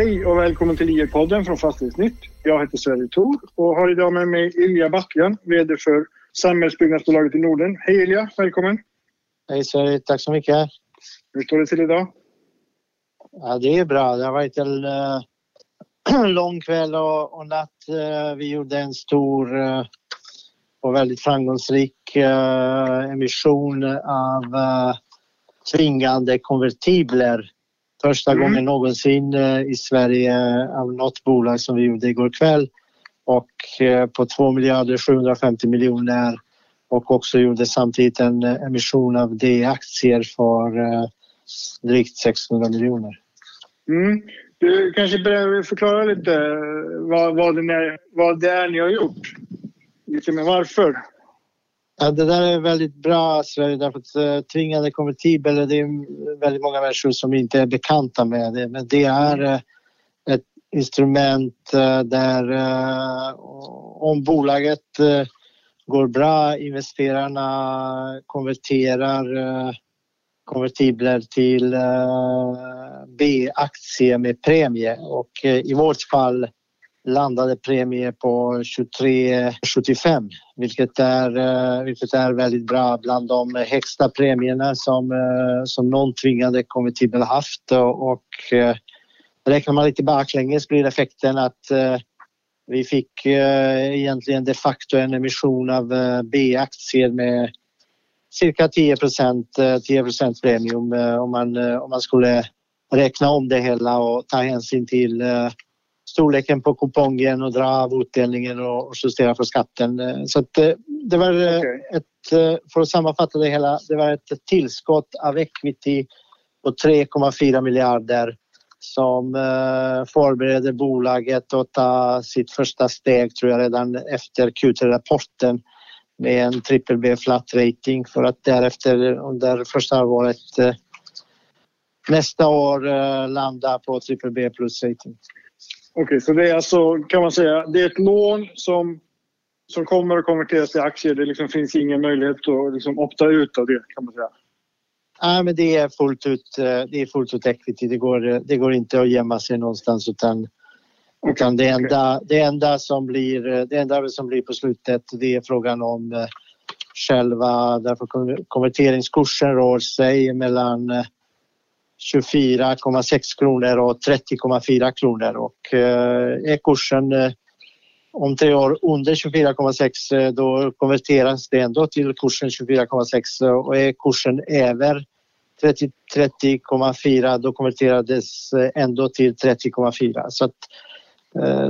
Hej och välkommen till IR-podden från Fastighetsnytt. Jag heter Sverre Thor och har idag med mig Ilja Backlen, VD för Samhällsbyggnadsbolaget i Norden. Hej Ilja, välkommen! Hej Sverre, tack så mycket! Hur står det till idag? Ja, det är bra. Det har varit en äh, lång kväll och, och natt. Äh, vi gjorde en stor äh, och väldigt framgångsrik emission av tvingande konvertibler Första mm. gången någonsin eh, i Sverige av något bolag som vi gjorde igår kväll och eh, på 2 miljarder 750 miljoner och också gjorde samtidigt en eh, emission av D-aktier för drygt 600 miljoner. Mm. Du kanske behöver förklara lite vad, vad, det är, vad det är ni har gjort? Lite med varför? Ja, det där är väldigt bra Sverige därför att eh, tvingande det är väldigt många människor som inte är bekanta med det. Men det är eh, ett instrument eh, där om bolaget går bra, investerarna konverterar konvertibler till B-aktier med premie och i vårt fall landade premie på 23,75 vilket är, eh, vilket är väldigt bra bland de högsta premierna som, eh, som någon tvingande konvertibel haft. Och, och eh, räknar man lite baklänges blir effekten att vi fick egentligen de facto en emission av B-aktier med cirka 10% 10% premium om man, om man skulle räkna om det hela och ta hänsyn till storleken på kupongen och dra av utdelningen och justera för skatten. Eh, så att eh, det var eh, okay. ett, för att sammanfatta det hela, det var ett tillskott av equity på 3,4 miljarder som förbereder bolaget att ta sitt första steg tror jag redan efter Q3-rapporten med en triple B flat rating för att därefter under första halvåret nästa år landa på triple B plus rating. Okej, okay, så det är alltså, kan man säga, det är ett lån som, som kommer att konverteras till aktier. Det liksom finns ingen möjlighet att liksom opta ut av det kan man säga. Nej, men det är fullt ut, eh, det är fullt ut equity. Det går, det går inte att gömma sig någonstans utan, okay. utan det, enda, okay. det, enda som blir, det enda som blir på slutet det är frågan om eh, själva, därför konverteringskursen rör sig mellan eh, 24,6 kronor och 30,4 kronor. Och eh, är kursen eh, om tre år under 24,6 eh, då konverteras det ändå till kursen 24,6 och är kursen över 30,4 då konverterades ändå till 30,4 så att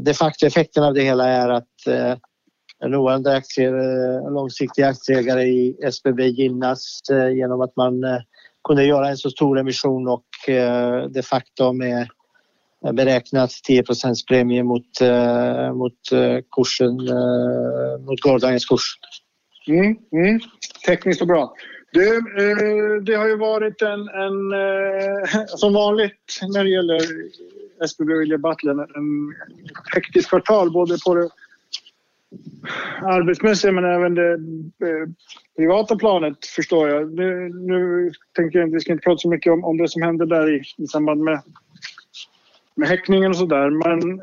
de facto effekten av det hela är att nuvarande aktier, långsiktiga aktieägare i SBB gynnas genom att man kunde göra en så stor emission och eh, de facto med beräknat 10 premie mot, eh, mot eh, kursen, mot gårdagens kurs. Mm, mm. Tekniskt och bra. Du, det har ju varit en, en som vanligt när det gäller SBB och Ilja Battlen, en hektisk kvartal både på det arbetsmässiga men även det eh, privata planet förstår jag. Nu, nu tänker jag vi ska inte prata så mycket om, om det som hände där i, i samband med, med häckningen och sådär men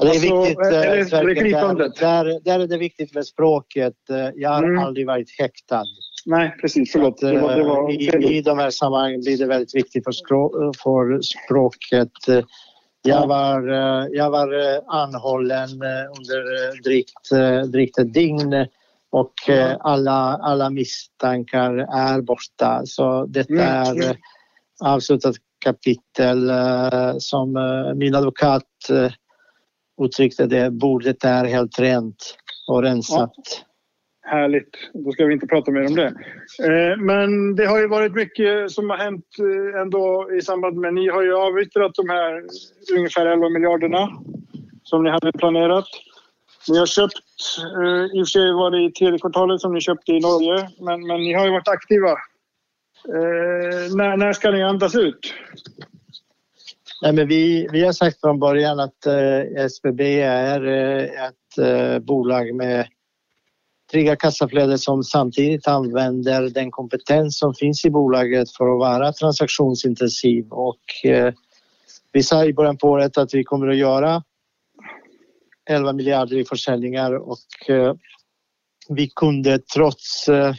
det är alltså, viktigt, är, är det, det där, där är det viktigt med språket. Jag har mm. aldrig varit häktad. Nej, precis. Förlåt. Att, det var, det var i, I de här sammanhangen blir det väldigt viktigt för, för språket. Jag var, eh, jag var eh, anhållen eh, under drygt, drygt ett dygn och alla, alla misstankar är borta. Så detta mm, är avslutat kapitel som min advokat uttryckte det. Bordet är helt rent och rensat. Härligt, då ska vi inte prata mer om det. Eh, men det har ju varit mycket som har hänt eh, ändå i samband med... Ni har ju avyttrat de här ungefär 11 miljarderna som ni hade planerat. Ni har köpt, eh, i och för sig var det i tredje kvartalet som ni köpte i Norge, men, men ni har ju varit aktiva. Eh, när, när ska ni andas ut? Nej, men vi, vi har sagt från början att eh, SBB är eh, ett eh, bolag med trygga kassaflöde som samtidigt använder den kompetens som finns i bolaget för att vara transaktionsintensiv och eh, Vi sa i början på året att vi kommer att göra 11 miljarder i försäljningar och eh, vi kunde trots eh,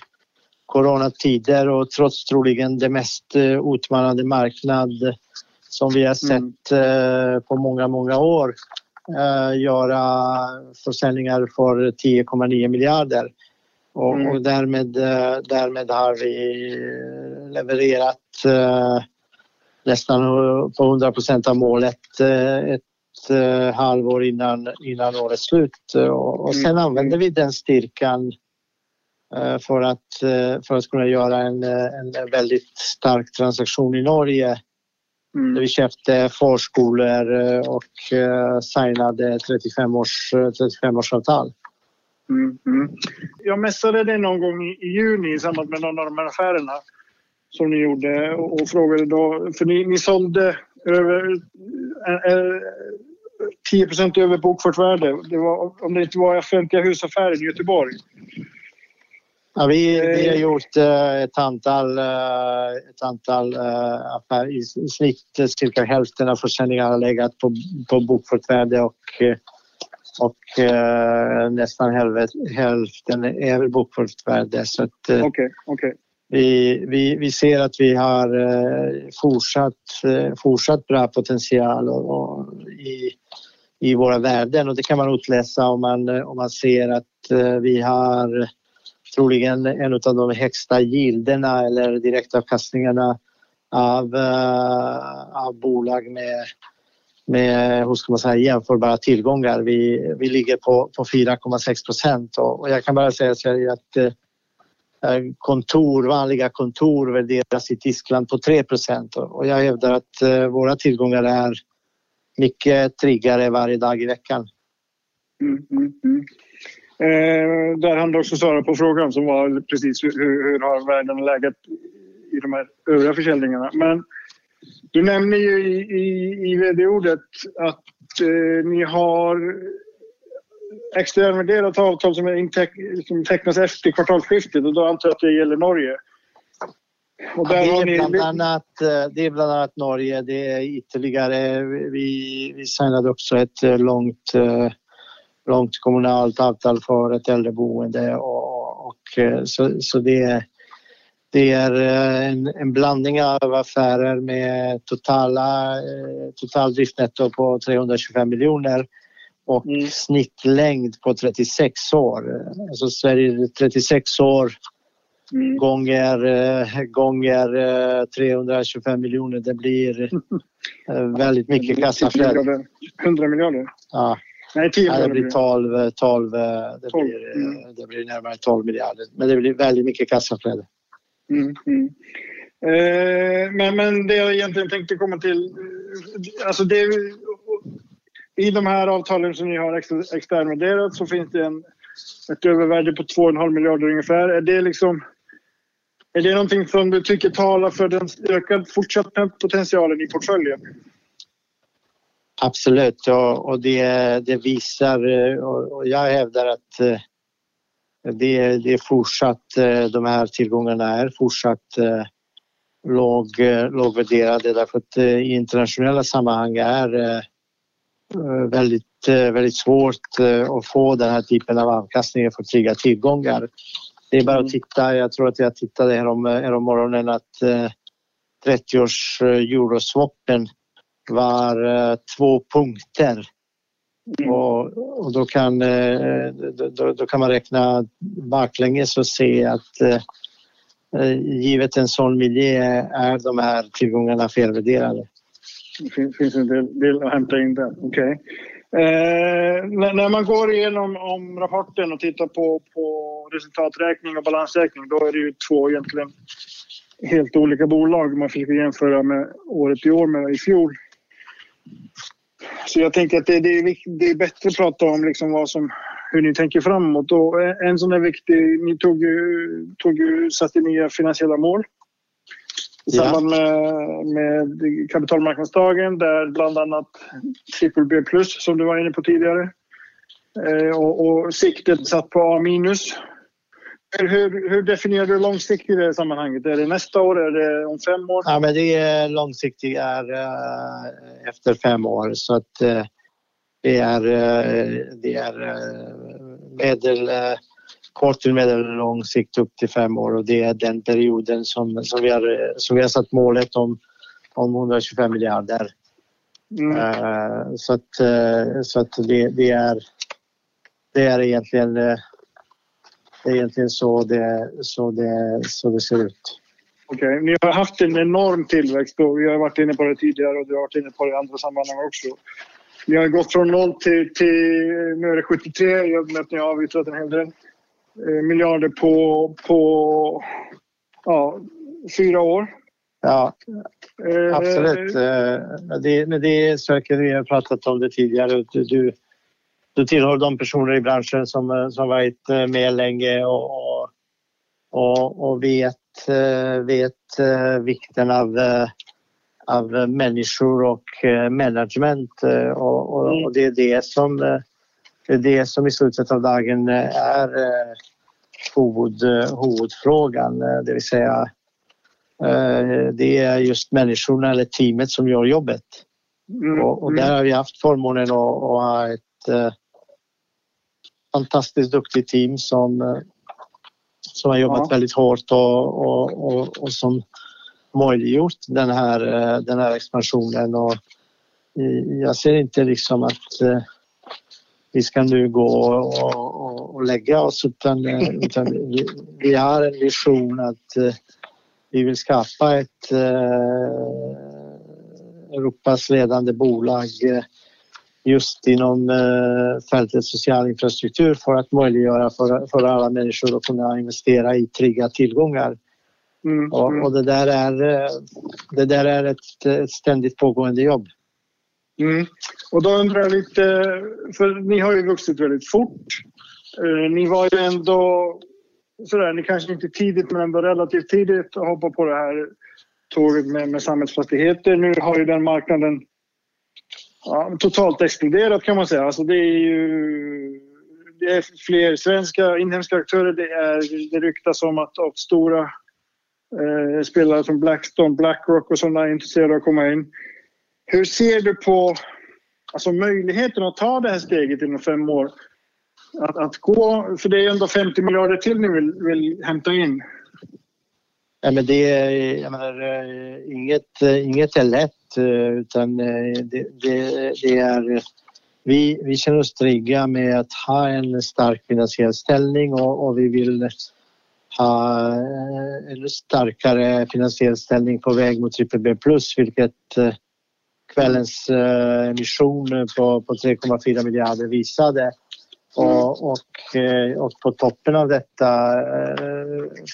coronatider och trots troligen det mest eh, utmanande marknad som vi har mm. sett mm. på många, många år göra försäljningar för 10,9 miljarder. Och, mm. och, därmed, därmed har vi levererat nästan på 100 procent av målet ett eh, halvår innan, innan årets slut. Och, och sen mm. använde vi den styrkan eh, för, att, eh, för att kunna göra en, en väldigt stark transaktion i Norge. Mm. Vi köpte förskolor eh, och eh, signade 35 års, 35 årsavtal. Mm, mm. Jag mässade dig någon gång i, juni i samband med någon av de här affärerna som ni gjorde och, och frågade då, för ni, ni sålde över, 10% över bokfört värde. Det var, om det inte var offentliga husaffären i Göteborg. Ja, vi, vi har gjort uh, ett antal, uh, ett antal affärer. I, snitt cirka hälften av försäljningarna har legat på, på bokfört värde och, och nästan hälften över bokfört värde. Så att, okay, okay. Vi, vi, vi ser att vi har fortsatt, fortsatt bra potential och, och i, i våra värden och det kan man utläsa om man, om man ser att eh, vi har troligen en av de högsta gilderna eller direktavkastningarna av, uh, av bolag med, med hur ska man säga, jämförbara tillgångar. Vi, vi ligger på, på 4,6 procent och, och, jag kan bara säga så att uh, kontor, vanliga kontor värderas i Tyskland på 3 procent och, jag hävdar att uh, våra tillgångar är mycket tryggare varje dag i veckan. Mm, mm, mm. Eh, där hann du också svara på frågan som var precis hur, hur har världen läget i de här övriga försäljningarna. Men du nämner ju i, i, i vd-ordet att eh, ni har extravärderat avtal som, är inteck, som tecknas efter kvartalsskiftet och då antar jag att det gäller Norge. Ja, det, är bland annat, eh, det är bland annat Norge, det är ytterligare, vi, vi signade också ett eh, långt, eh, långt kommunalt avtal för ett äldreboende och, och så, så det, det är en, en, blandning av affärer med totala, total driftnetto på 325 miljoner och mm. snittlängd på 36 år. Alltså Sverige 36 år mm. gånger, eh, gånger 325 eh, miljoner. Det blir eh, väldigt mycket kassaflöde. 100 miljarder? Ja. Nej, 10 miljarder. Ja, det blir 12, 12, det, 12. Blir, mm. det blir närmare 12 miljarder. Men det blir väldigt mycket kassaflöde. Mm, mm. Eh, men, men det jag egentligen tänkte komma till, alltså det, i de här avtalen som ni har externvärderat så finns det en, ett övervärde på 2,5 miljarder ungefär. Är det liksom är det någonting som du tycker talar för den ökad fortsatta potentialen i portföljen? Absolut och, och det, det, visar och jag hävdar att eh, det, det är fortsatt, eh, de här tillgångarna är fortsatt eh, låg, lågvärderade därför att i internationella sammanhang är väldigt, väldigt svårt att få den här typen av avkastning för trygga tillgångar. Det är bara att mm. titta. Jag tror att jag tittade härom, härom morgonen att eh, 30-års eh, euroswappen var eh, två punkter. Mm. Och, och, då, kan, eh, då, då, kan man räkna baklänges och se att eh, eh, givet en sån miljö är de här tillgångarna felvärderade. Det finns, finns en del, del att hämta in där. Okay. Eh, när man går igenom om rapporten och tittar på, på resultaträkning och balansräkning då är det ju två egentligen helt olika bolag man försöker jämföra med året i år med i fjol. Så jag tänker att det, det, är, det är bättre att prata om liksom vad som, hur ni tänker framåt. Och en sån är viktig, ni tog tog satte nya finansiella mål i samband med, med kapitalmarknadsdagen där bland annat triple B plus som du var inne på tidigare. Eh, och, och siktet satt på A minus. Hur, hur definierar du långsiktigt i det sammanhanget? Är det nästa år? Är det om fem år? Ja, men det är långsiktigt är uh, efter fem år så att uh, det är, uh, det är medel, kort till medellång sikt upp till fem år och det är den perioden som, som, vi, har, som vi har satt målet om, om 125 miljarder. Mm. så att, så att det, det, är, det är egentligen det är egentligen så det, så det, så det ser ut. Okej, okay. ni har haft en enorm tillväxt och vi har varit inne på det tidigare och du har varit inne på det i andra sammanhang också. Ni har gått från noll till, till nu är det 73 i och med att ni har avyttrat en hel del eh, miljarder på, på ja, fyra år. Ja, eh, absolut. Eh, det, men det är säkert, vi har pratat om det tidigare. Du, du, du tillhör de personer i branschen som, eh, som varit eh, med länge och, och, och vet, eh, vet vikten av, av människor och management och, och, och det är det som det är det som i slutet av dagen är huvud, huvudfrågan, det vill säga det är just människorna eller teamet som gör jobbet. Mm. Och, och, där mm. har vi haft förmånen att, att ha ett fantastiskt duktigt team som, eh, som har jobbat ja. väldigt hårt och, och, och, och som möjliggjort den här, eh, den här expansionen. Och jag ser inte liksom att eh, vi ska nu gå och, och, och lägga oss utan, utan vi, vi, har en vision att vi vill skapa ett Europas ledande bolag just inom eh, fältet social infrastruktur för att möjliggöra för, för alla människor att kunna investera i trygga tillgångar. Mm, och, mm. och, det där är, eh, det där är ett, ett ständigt pågående jobb. Mm. Och då undrar jag lite, för ni har ju vuxit väldigt fort. Eh, ni var ju ändå sådär, ni kanske inte tidigt men ändå relativt tidigt att hoppa på det här tåget med, med samhällsfastigheter. Nu har ju den marknaden ja, totalt exploderat kan man säga. Alltså det är ju det är fler svenska inhemska aktörer. Det, är, det ryktas om att, att stora eh, spelare som Blackstone, Blackrock och sådana är intresserade av att komma in. Hur ser du på alltså, möjligheten att ta det här steget inom fem år? Att, att gå, för det är ändå 50 miljarder till ni vill, vill hämta in. Ja, men det är, jag menar, eh, inget, eh, inget är lätt Eh, utan eh, det, det, det är vi, vi känner oss trygga med att ha en stark finansiell ställning och, och vi vill ha eh, en starkare finansiell ställning på väg mot BBB plus vilket kvällens emission på, på 3,4 miljarder visade. Och, och, och, på toppen av detta,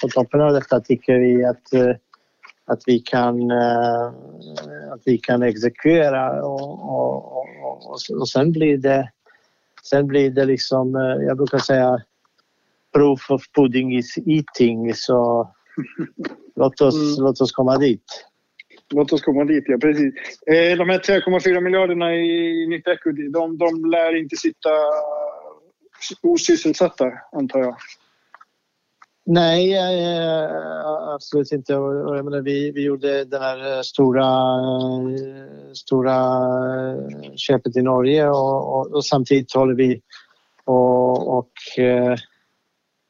på toppen av detta tycker vi att att vi kan, eh, att vi kan exekvera och, och, och, och sen blir det sen blir det liksom, eh, jag brukar säga proof of pudding is eating så låt oss, mm. låt oss komma dit. Låt oss komma dit, ja precis. Eh, de här 3,4 miljarderna i nytt equity, de, de lär inte sitta osysselsatta antar jag? Nej, eh, absolut inte. jag menar, vi, vi gjorde det här eh, stora, eh, stora eh, köpet i Norge och, och, och samtidigt håller vi och, och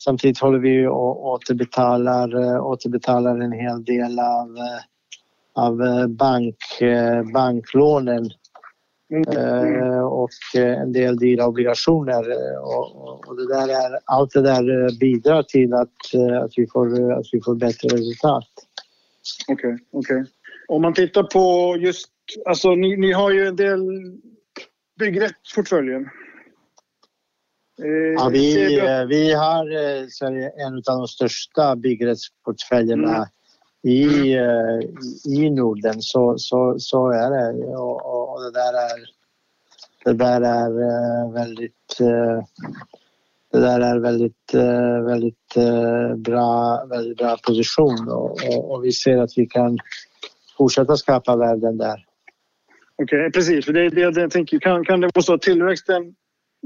samtidigt håller vi och återbetalar, återbetalar en hel del av, av bank, banklånen Mm. och eh, en del dyra obligationer. Eh, och, det där är, allt det där bidrar till att, att, vi, får, att vi får bättre resultat. Okej, okay. Okay. Om man tittar på just, alltså ni, ni har ju en del byggrättsportföljen. Ja, vi, vi har en av de största byggrättsportfäljerna mm i, eh, i Norden så, så, så är det. Och, och det där är, det där är eh, väldigt eh, det där är väldigt, eh, väldigt bra, väldigt bra position och, och, och vi ser att vi kan fortsätta skapa värden där. Okej, okay, precis. För det, det, det jag tänker, kan, kan det vara så att tillväxten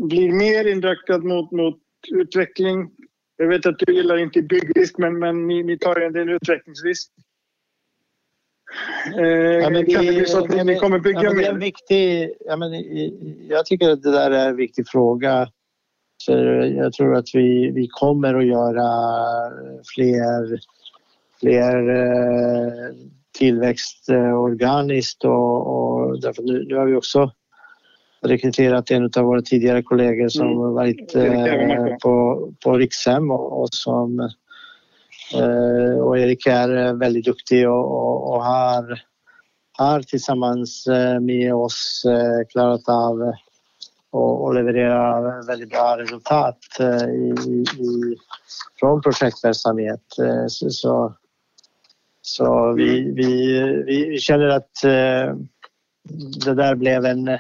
blir mer inriktad mot, mot utveckling Jag vet att du gillar inte byggrisk, men, men ni, ni tar en del utvecklingsrisk. Eh, ja, kan det bli så att ni, ni kommer bygga ja, mer? Viktig, ja, men, jag tycker att det där är en viktig fråga. Så jag tror att vi, vi kommer att göra fler, fler eh, tillväxt eh, organiskt och, och därför nu, nu har vi också rekryterat en av våra tidigare kollegor som mm. varit eh, på, på Rikshem och, och som eh, Eh, och Erik är eh, väldigt duktig och, och, och har, har tillsammans eh, med oss klarat av och, och leverera väldigt bra resultat i, i, från projektverksamhet. Så, så, vi, vi, vi känner att det där blev en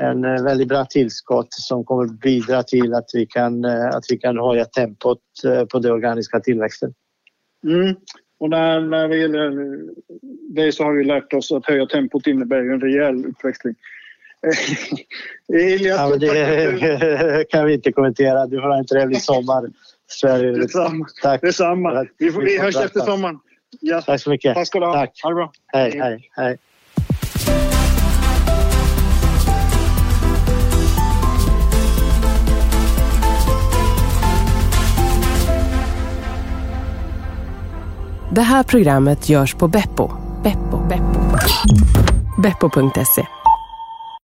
en väldigt bra tillskott som kommer bidra till att vi kan, att vi kan höja tempot på den organiska tillväxten. Mm. Och när, när det gäller det så har vi lärt oss att höja tempot innebär ju en rejäl utväxling. Elias, ja, det kan vi inte kommentera. Du får ha en trevlig sommar. Sverige. Detsamma. Tack. Detsamma. Vi, får, vi hörs efter sommaren. Ja. Tack så mycket. Tack ska du ha. Tack. Ha det bra. Hej, hej, hej. Det här programmet görs på Beppo. Beppo. Beppo. Beppo.se